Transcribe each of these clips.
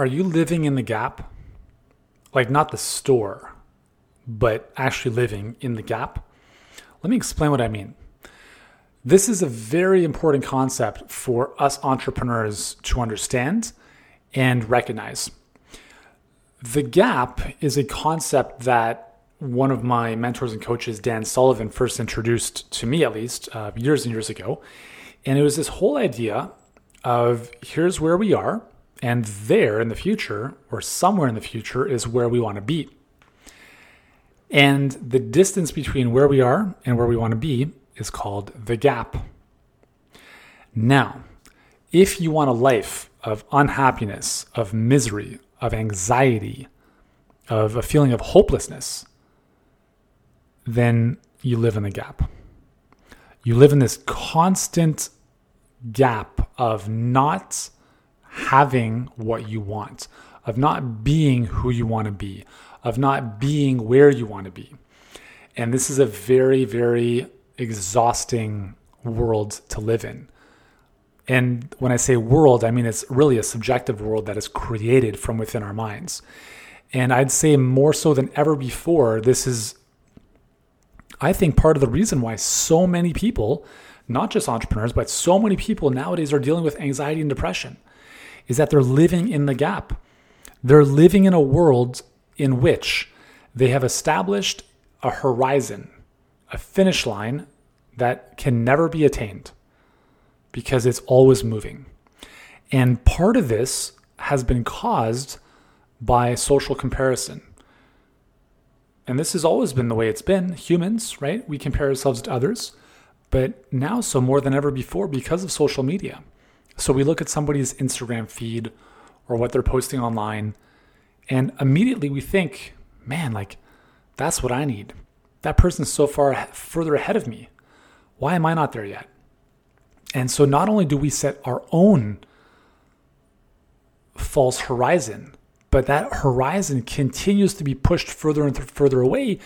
Are you living in the gap? Like, not the store, but actually living in the gap? Let me explain what I mean. This is a very important concept for us entrepreneurs to understand and recognize. The gap is a concept that one of my mentors and coaches, Dan Sullivan, first introduced to me, at least uh, years and years ago. And it was this whole idea of here's where we are, and there in the future, or somewhere in the future, is where we want to be. And the distance between where we are and where we want to be is called the gap. Now, if you want a life of unhappiness, of misery, of anxiety, of a feeling of hopelessness, then you live in the gap. You live in this constant gap of not having what you want, of not being who you want to be, of not being where you want to be. And this is a very, very exhausting world to live in. And when I say world, I mean it's really a subjective world that is created from within our minds. And I'd say more so than ever before, this is, I think, part of the reason why so many people, not just entrepreneurs, but so many people nowadays are dealing with anxiety and depression, is that they're living in the gap. They're living in a world in which they have established a horizon, a finish line that can never be attained because it's always moving. And part of this has been caused by social comparison. And this has always been the way it's been. Humans, right? We compare ourselves to others, but now so more than ever before because of social media. So we look at somebody's Instagram feed or what they're posting online, and immediately we think, man, like, that's what I need. That person's so far further ahead of me. Why am I not there yet? And so not only do we set our own false horizon, but that horizon continues to be pushed further and further away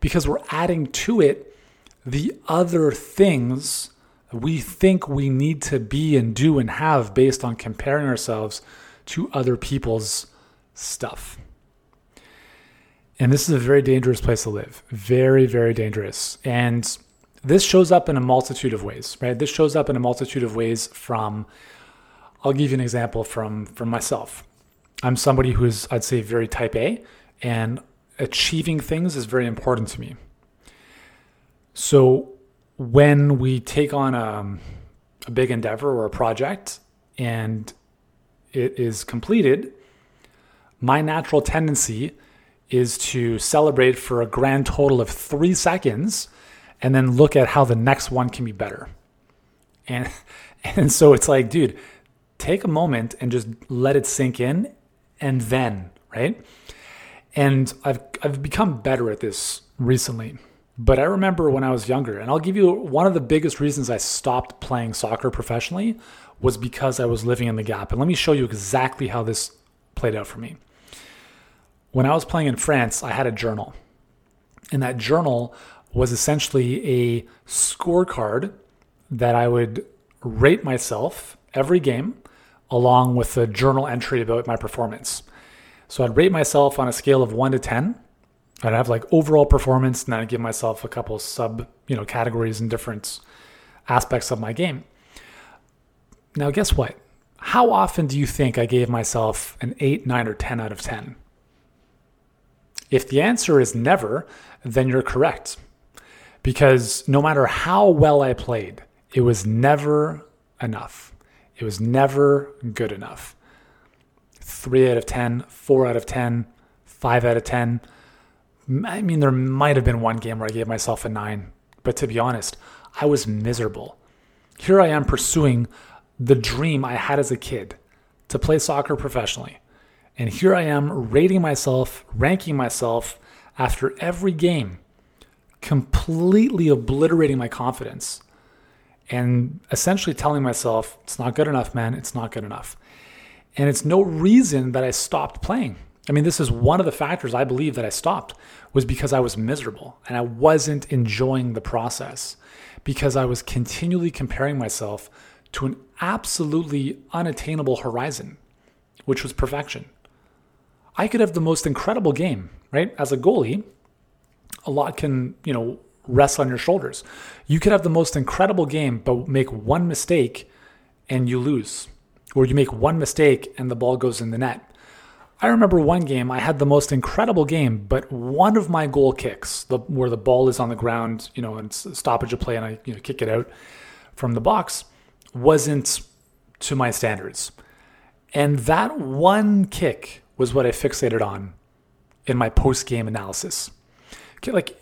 because we're adding to it the other things we think we need to be and do and have based on comparing ourselves to other people's stuff. And this is a very dangerous place to live. Very, very dangerous. And this shows up in a multitude of ways, right? This shows up in a multitude of ways from I'll give you an example from from myself. I'm somebody who is I'd say very type A and achieving things is very important to me. So when we take on a, a big endeavor or a project and it is completed, my natural tendency is to celebrate for a grand total of three seconds and then look at how the next one can be better. And and so it's like, dude, take a moment and just let it sink in and then, right? And I've I've become better at this recently. But I remember when I was younger, and I'll give you one of the biggest reasons I stopped playing soccer professionally was because I was living in the gap. And let me show you exactly how this played out for me. When I was playing in France, I had a journal. And that journal, was essentially a scorecard that I would rate myself every game along with a journal entry about my performance. So I'd rate myself on a scale of 1 to 10. I'd have like overall performance and then I'd give myself a couple sub, you know, categories and different aspects of my game. Now guess what? How often do you think I gave myself an 8, 9 or 10 out of 10? If the answer is never, then you're correct because no matter how well I played, it was never enough. It was never good enough. Three out of 10, four out of 10, five out of 10. I mean, there might have been one game where I gave myself a nine, but to be honest, I was miserable. Here I am pursuing the dream I had as a kid to play soccer professionally. And here I am rating myself, ranking myself after every game completely obliterating my confidence and essentially telling myself, it's not good enough, man, it's not good enough. And it's no reason that I stopped playing. I mean, this is one of the factors I believe that I stopped was because I was miserable and I wasn't enjoying the process because I was continually comparing myself to an absolutely unattainable horizon, which was perfection, I could have the most incredible game, right? As a goalie, a lot can, you know, rest on your shoulders. You could have the most incredible game, but make one mistake and you lose. Or you make one mistake and the ball goes in the net. I remember one game, I had the most incredible game, but one of my goal kicks, the, where the ball is on the ground, you know, and stoppage of play and I you know, kick it out from the box, wasn't to my standards. And that one kick was what I fixated on in my post game analysis. Like,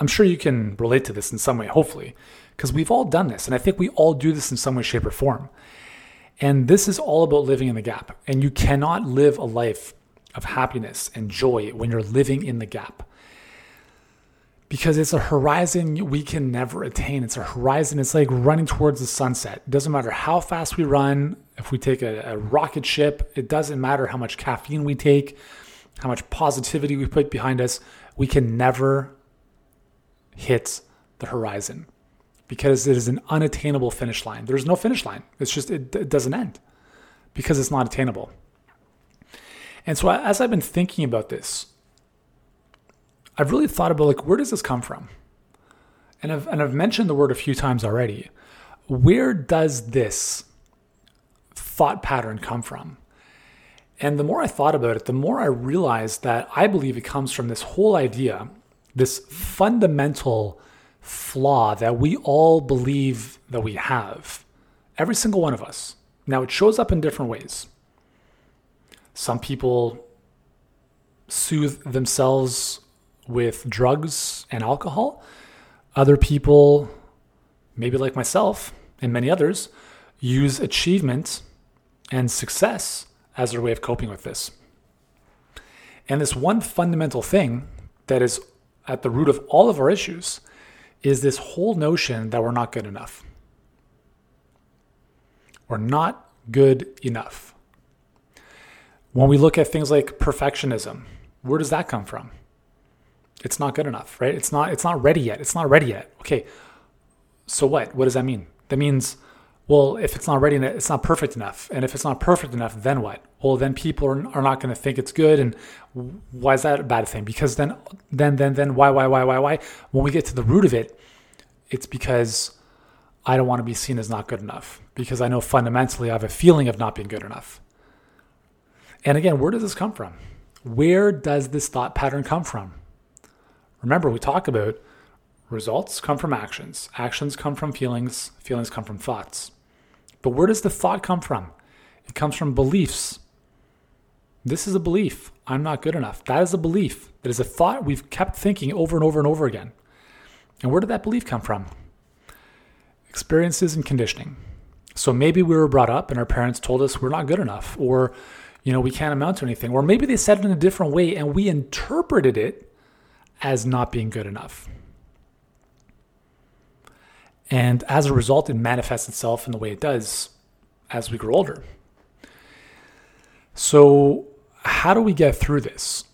I'm sure you can relate to this in some way, hopefully, because we've all done this. And I think we all do this in some way, shape, or form. And this is all about living in the gap. And you cannot live a life of happiness and joy when you're living in the gap. Because it's a horizon we can never attain. It's a horizon, it's like running towards the sunset. It doesn't matter how fast we run, if we take a, a rocket ship, it doesn't matter how much caffeine we take, how much positivity we put behind us, we can never hit the horizon because it is an unattainable finish line. There's no finish line. It's just, it, it doesn't end because it's not attainable. And so as I've been thinking about this, I've really thought about like, where does this come from? And I've, and I've mentioned the word a few times already. Where does this thought pattern come from? And the more I thought about it, the more I realized that I believe it comes from this whole idea, this fundamental flaw that we all believe that we have. Every single one of us. Now, it shows up in different ways. Some people soothe themselves with drugs and alcohol. Other people, maybe like myself and many others, use achievement and success as their way of coping with this. And this one fundamental thing that is at the root of all of our issues is this whole notion that we're not good enough. We're not good enough. When we look at things like perfectionism, where does that come from? It's not good enough, right? It's not it's not ready yet. It's not ready yet. Okay. So what? What does that mean? That means well, if it's not ready, it's not perfect enough. And if it's not perfect enough, then what? Well, then people are, not going to think it's good. And why is that a bad thing? Because then, then, then, then, why, why, why, why, why? When we get to the root of it, it's because I don't want to be seen as not good enough. Because I know fundamentally I have a feeling of not being good enough. And again, where does this come from? Where does this thought pattern come from? Remember, we talk about results come from actions, actions come from feelings, feelings come from thoughts. But where does the thought come from? It comes from beliefs. This is a belief. I'm not good enough. That is a belief. That is a thought we've kept thinking over and over and over again. And where did that belief come from? Experiences and conditioning. So maybe we were brought up and our parents told us we're not good enough or you know, we can't amount to anything. Or maybe they said it in a different way and we interpreted it as not being good enough. And as a result, it manifests itself in the way it does as we grow older. So, how do we get through this?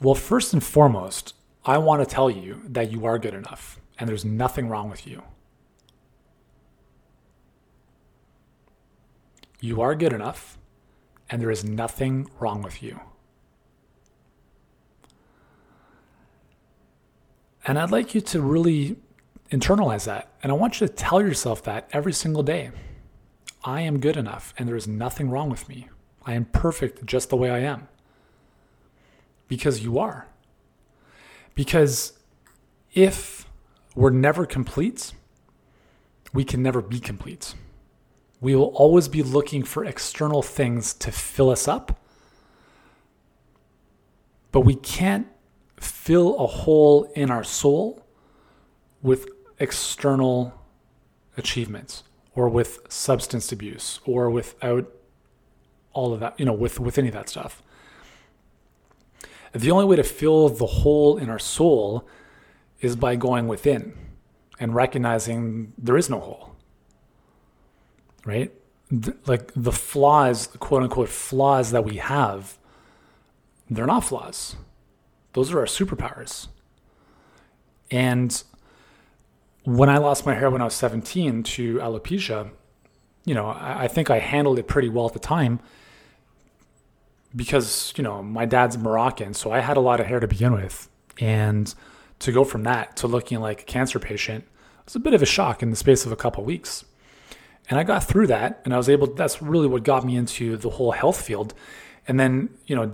Well, first and foremost, I want to tell you that you are good enough and there's nothing wrong with you. You are good enough and there is nothing wrong with you. And I'd like you to really internalize that. And I want you to tell yourself that every single day. I am good enough and there is nothing wrong with me. I am perfect just the way I am. Because you are. Because if we're never complete, we can never be complete. We will always be looking for external things to fill us up, but we can't fill a hole in our soul with external achievements or with substance abuse or without all of that, you know, with, with any of that stuff. The only way to fill the hole in our soul is by going within and recognizing there is no hole. Right? Like the flaws, quote unquote flaws that we have, they're not flaws. Those are our superpowers. And when I lost my hair when I was 17 to alopecia, you know, I, I think I handled it pretty well at the time because, you know, my dad's Moroccan, so I had a lot of hair to begin with. And to go from that to looking like a cancer patient was a bit of a shock in the space of a couple of weeks. And I got through that and I was able, that's really what got me into the whole health field. And then, you know,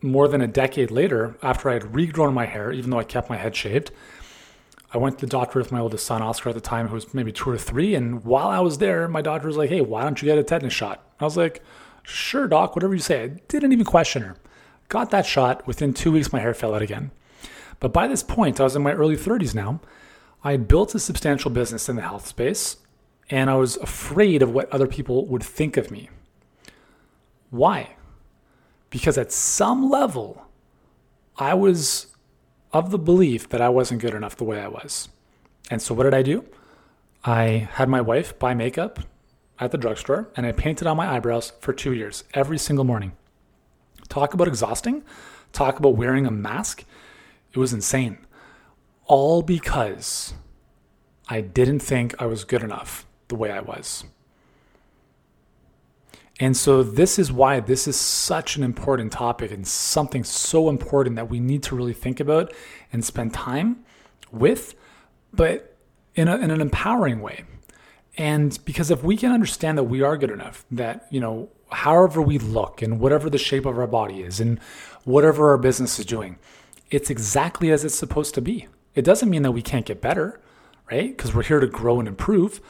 more than a decade later, after I had regrown my hair, even though I kept my head shaved, I went to the doctor with my oldest son, Oscar, at the time, who was maybe two or three. And while I was there, my doctor was like, hey, why don't you get a tetanus shot? I was like, sure, doc, whatever you say. I didn't even question her. Got that shot. Within two weeks, my hair fell out again. But by this point, I was in my early 30s now. I had built a substantial business in the health space, and I was afraid of what other people would think of me. Why? Because at some level, I was of the belief that I wasn't good enough the way I was. And so, what did I do? I had my wife buy makeup at the drugstore and I painted on my eyebrows for two years, every single morning. Talk about exhausting, talk about wearing a mask. It was insane. All because I didn't think I was good enough the way I was. And so, this is why this is such an important topic and something so important that we need to really think about and spend time with, but in, a, in an empowering way. And because if we can understand that we are good enough, that, you know, however we look and whatever the shape of our body is and whatever our business is doing, it's exactly as it's supposed to be. It doesn't mean that we can't get better, right? Because we're here to grow and improve.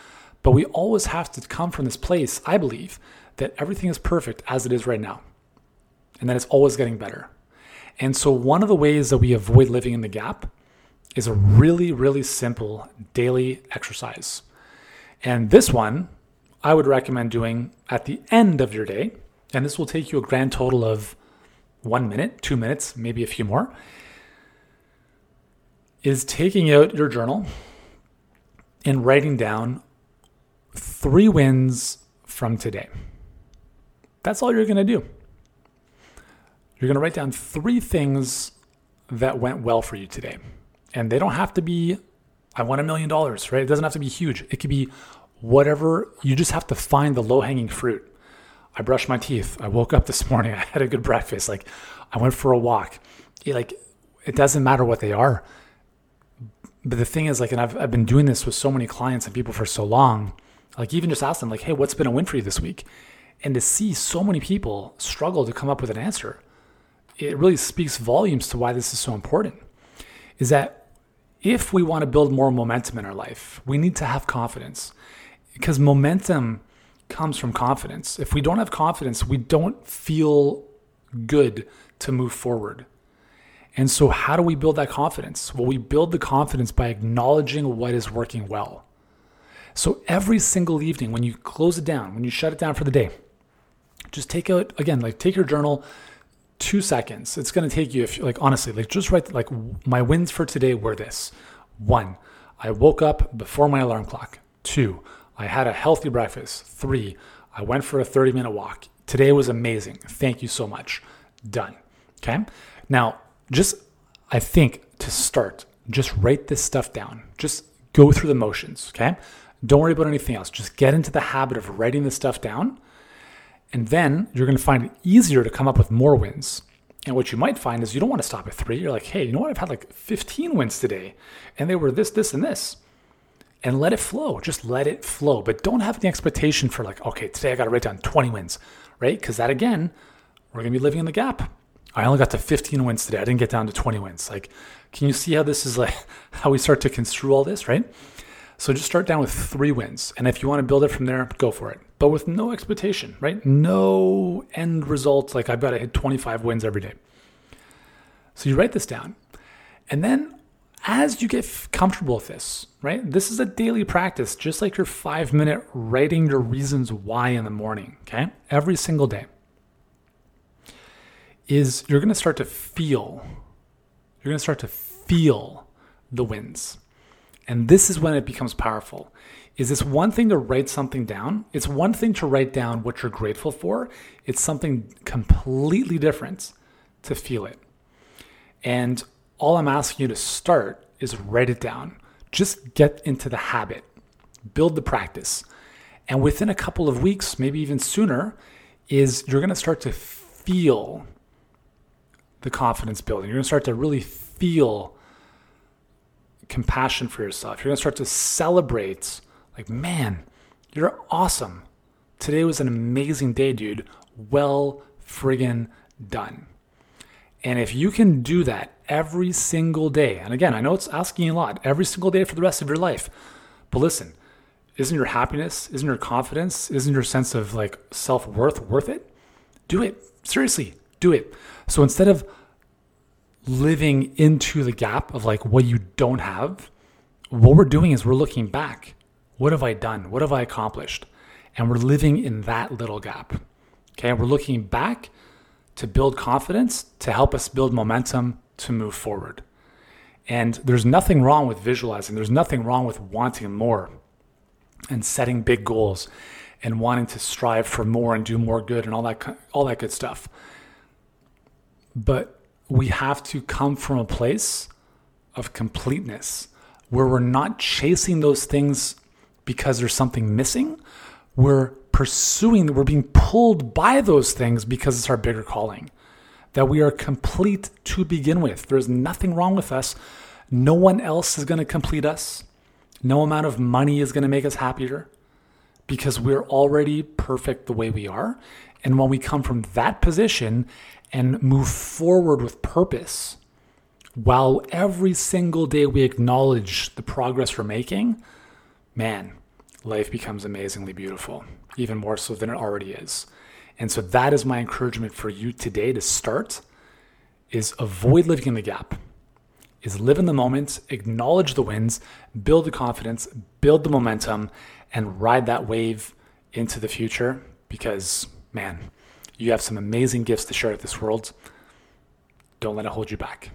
But we always have to come from this place, I believe, that everything is perfect as it is right now and that it's always getting better. And so, one of the ways that we avoid living in the gap is a really, really simple daily exercise. And this one I would recommend doing at the end of your day. And this will take you a grand total of one minute, two minutes, maybe a few more. Is taking out your journal and writing down three wins from today. That's all you're going to do. You're going to write down three things that went well for you today. And they don't have to be, I won a million dollars, right? It doesn't have to be huge. It could be whatever. You just have to find the low hanging fruit. I brushed my teeth. I woke up this morning. I had a good breakfast. Like, I went for a walk. Like, it doesn't matter what they are. But the thing is, like, and I've, I've been doing this with so many clients and people for so long. Like, even just ask them, like, hey, what's been a win for you this week? And to see so many people struggle to come up with an answer, it really speaks volumes to why this is so important. Is that if we want to build more momentum in our life, we need to have confidence because momentum comes from confidence. If we don't have confidence, we don't feel good to move forward. And so, how do we build that confidence? Well, we build the confidence by acknowledging what is working well. So, every single evening, when you close it down, when you shut it down for the day, just take out again, like take your journal, two seconds. It's to take you, if like honestly, like just write like my wins for today were this: one, I woke up before my alarm clock. Two, I had a healthy breakfast. Three, I went for a 30 minute walk. Today was amazing. Thank you so much. Done. Okay. Now, just I think to start, just write this stuff down. Just go through the motions. Okay. Don't worry about anything else. Just get into the habit of writing this stuff down and then you're going to find it easier to come up with more wins. And what you might find is you don't want to stop at three. You're like, hey, you know what? I've had like 15 wins today, and they were this, this, and this. And let it flow. Just let it flow. But don't have the expectation for like, okay, today I got to write down 20 wins, right? Because that again, we're going to be living in the gap. I only got to 15 wins today. I didn't get down to 20 wins. Like, can you see how this is like how we start to construe all this, right? So just start down with three wins. And if you want to build it from there, go for it. But with no expectation, right? No end result like I've got to hit 25 wins every day. So you write this down. And then as you get comfortable with this, right? This is a daily practice, just like your five minute writing your reasons why in the morning, okay? Every single day. Is you're gonna start to feel, you're gonna start to feel the wins. And this is when it becomes powerful. Is this one thing to write something down? It's one thing to write down what you're grateful for. It's something completely different to feel it. And all I'm asking you to start is write it down. Just get into the habit, build the practice. And within a couple of weeks, maybe even sooner, is you're going to start to feel the confidence building. You're going to start to really feel compassion for yourself. You're going to start to celebrate, like, man, you're awesome. Today was an amazing day, dude. Well friggin' done. And if you can do that every single day, and again, I know it's asking a lot, every single day for the rest of your life, but listen, isn't your happiness, isn't your confidence, isn't your sense of like self worth worth it? Do it. Seriously, do it. So instead of living into the gap of like what you don't have, what we're doing is we're looking back. What have I done? What have I accomplished? And we're living in that little gap. Okay. We're looking back to build confidence, to help us build momentum to move forward. And there's nothing wrong with visualizing, there's nothing wrong with wanting more and setting big goals and wanting to strive for more and do more good and all that all that good stuff. But we have to come from a place of completeness where we're not chasing those things because there's something missing. We're pursuing, we're being pulled by those things because it's our bigger calling. That we are complete to begin with. There's nothing wrong with us. No one else is going to complete us. No amount of money is going to make us happier because we're already perfect the way we are. And when we come from that position and move forward with purpose, while every single day we acknowledge the progress we're making, man, life becomes amazingly beautiful, even more so than it already is. And so that is my encouragement for you today to start is avoid living in the gap. Is live in the moment, acknowledge the wins, build the confidence, build the momentum and ride that wave into the future because man, you have some amazing gifts to share with this world. Don't let it hold you back.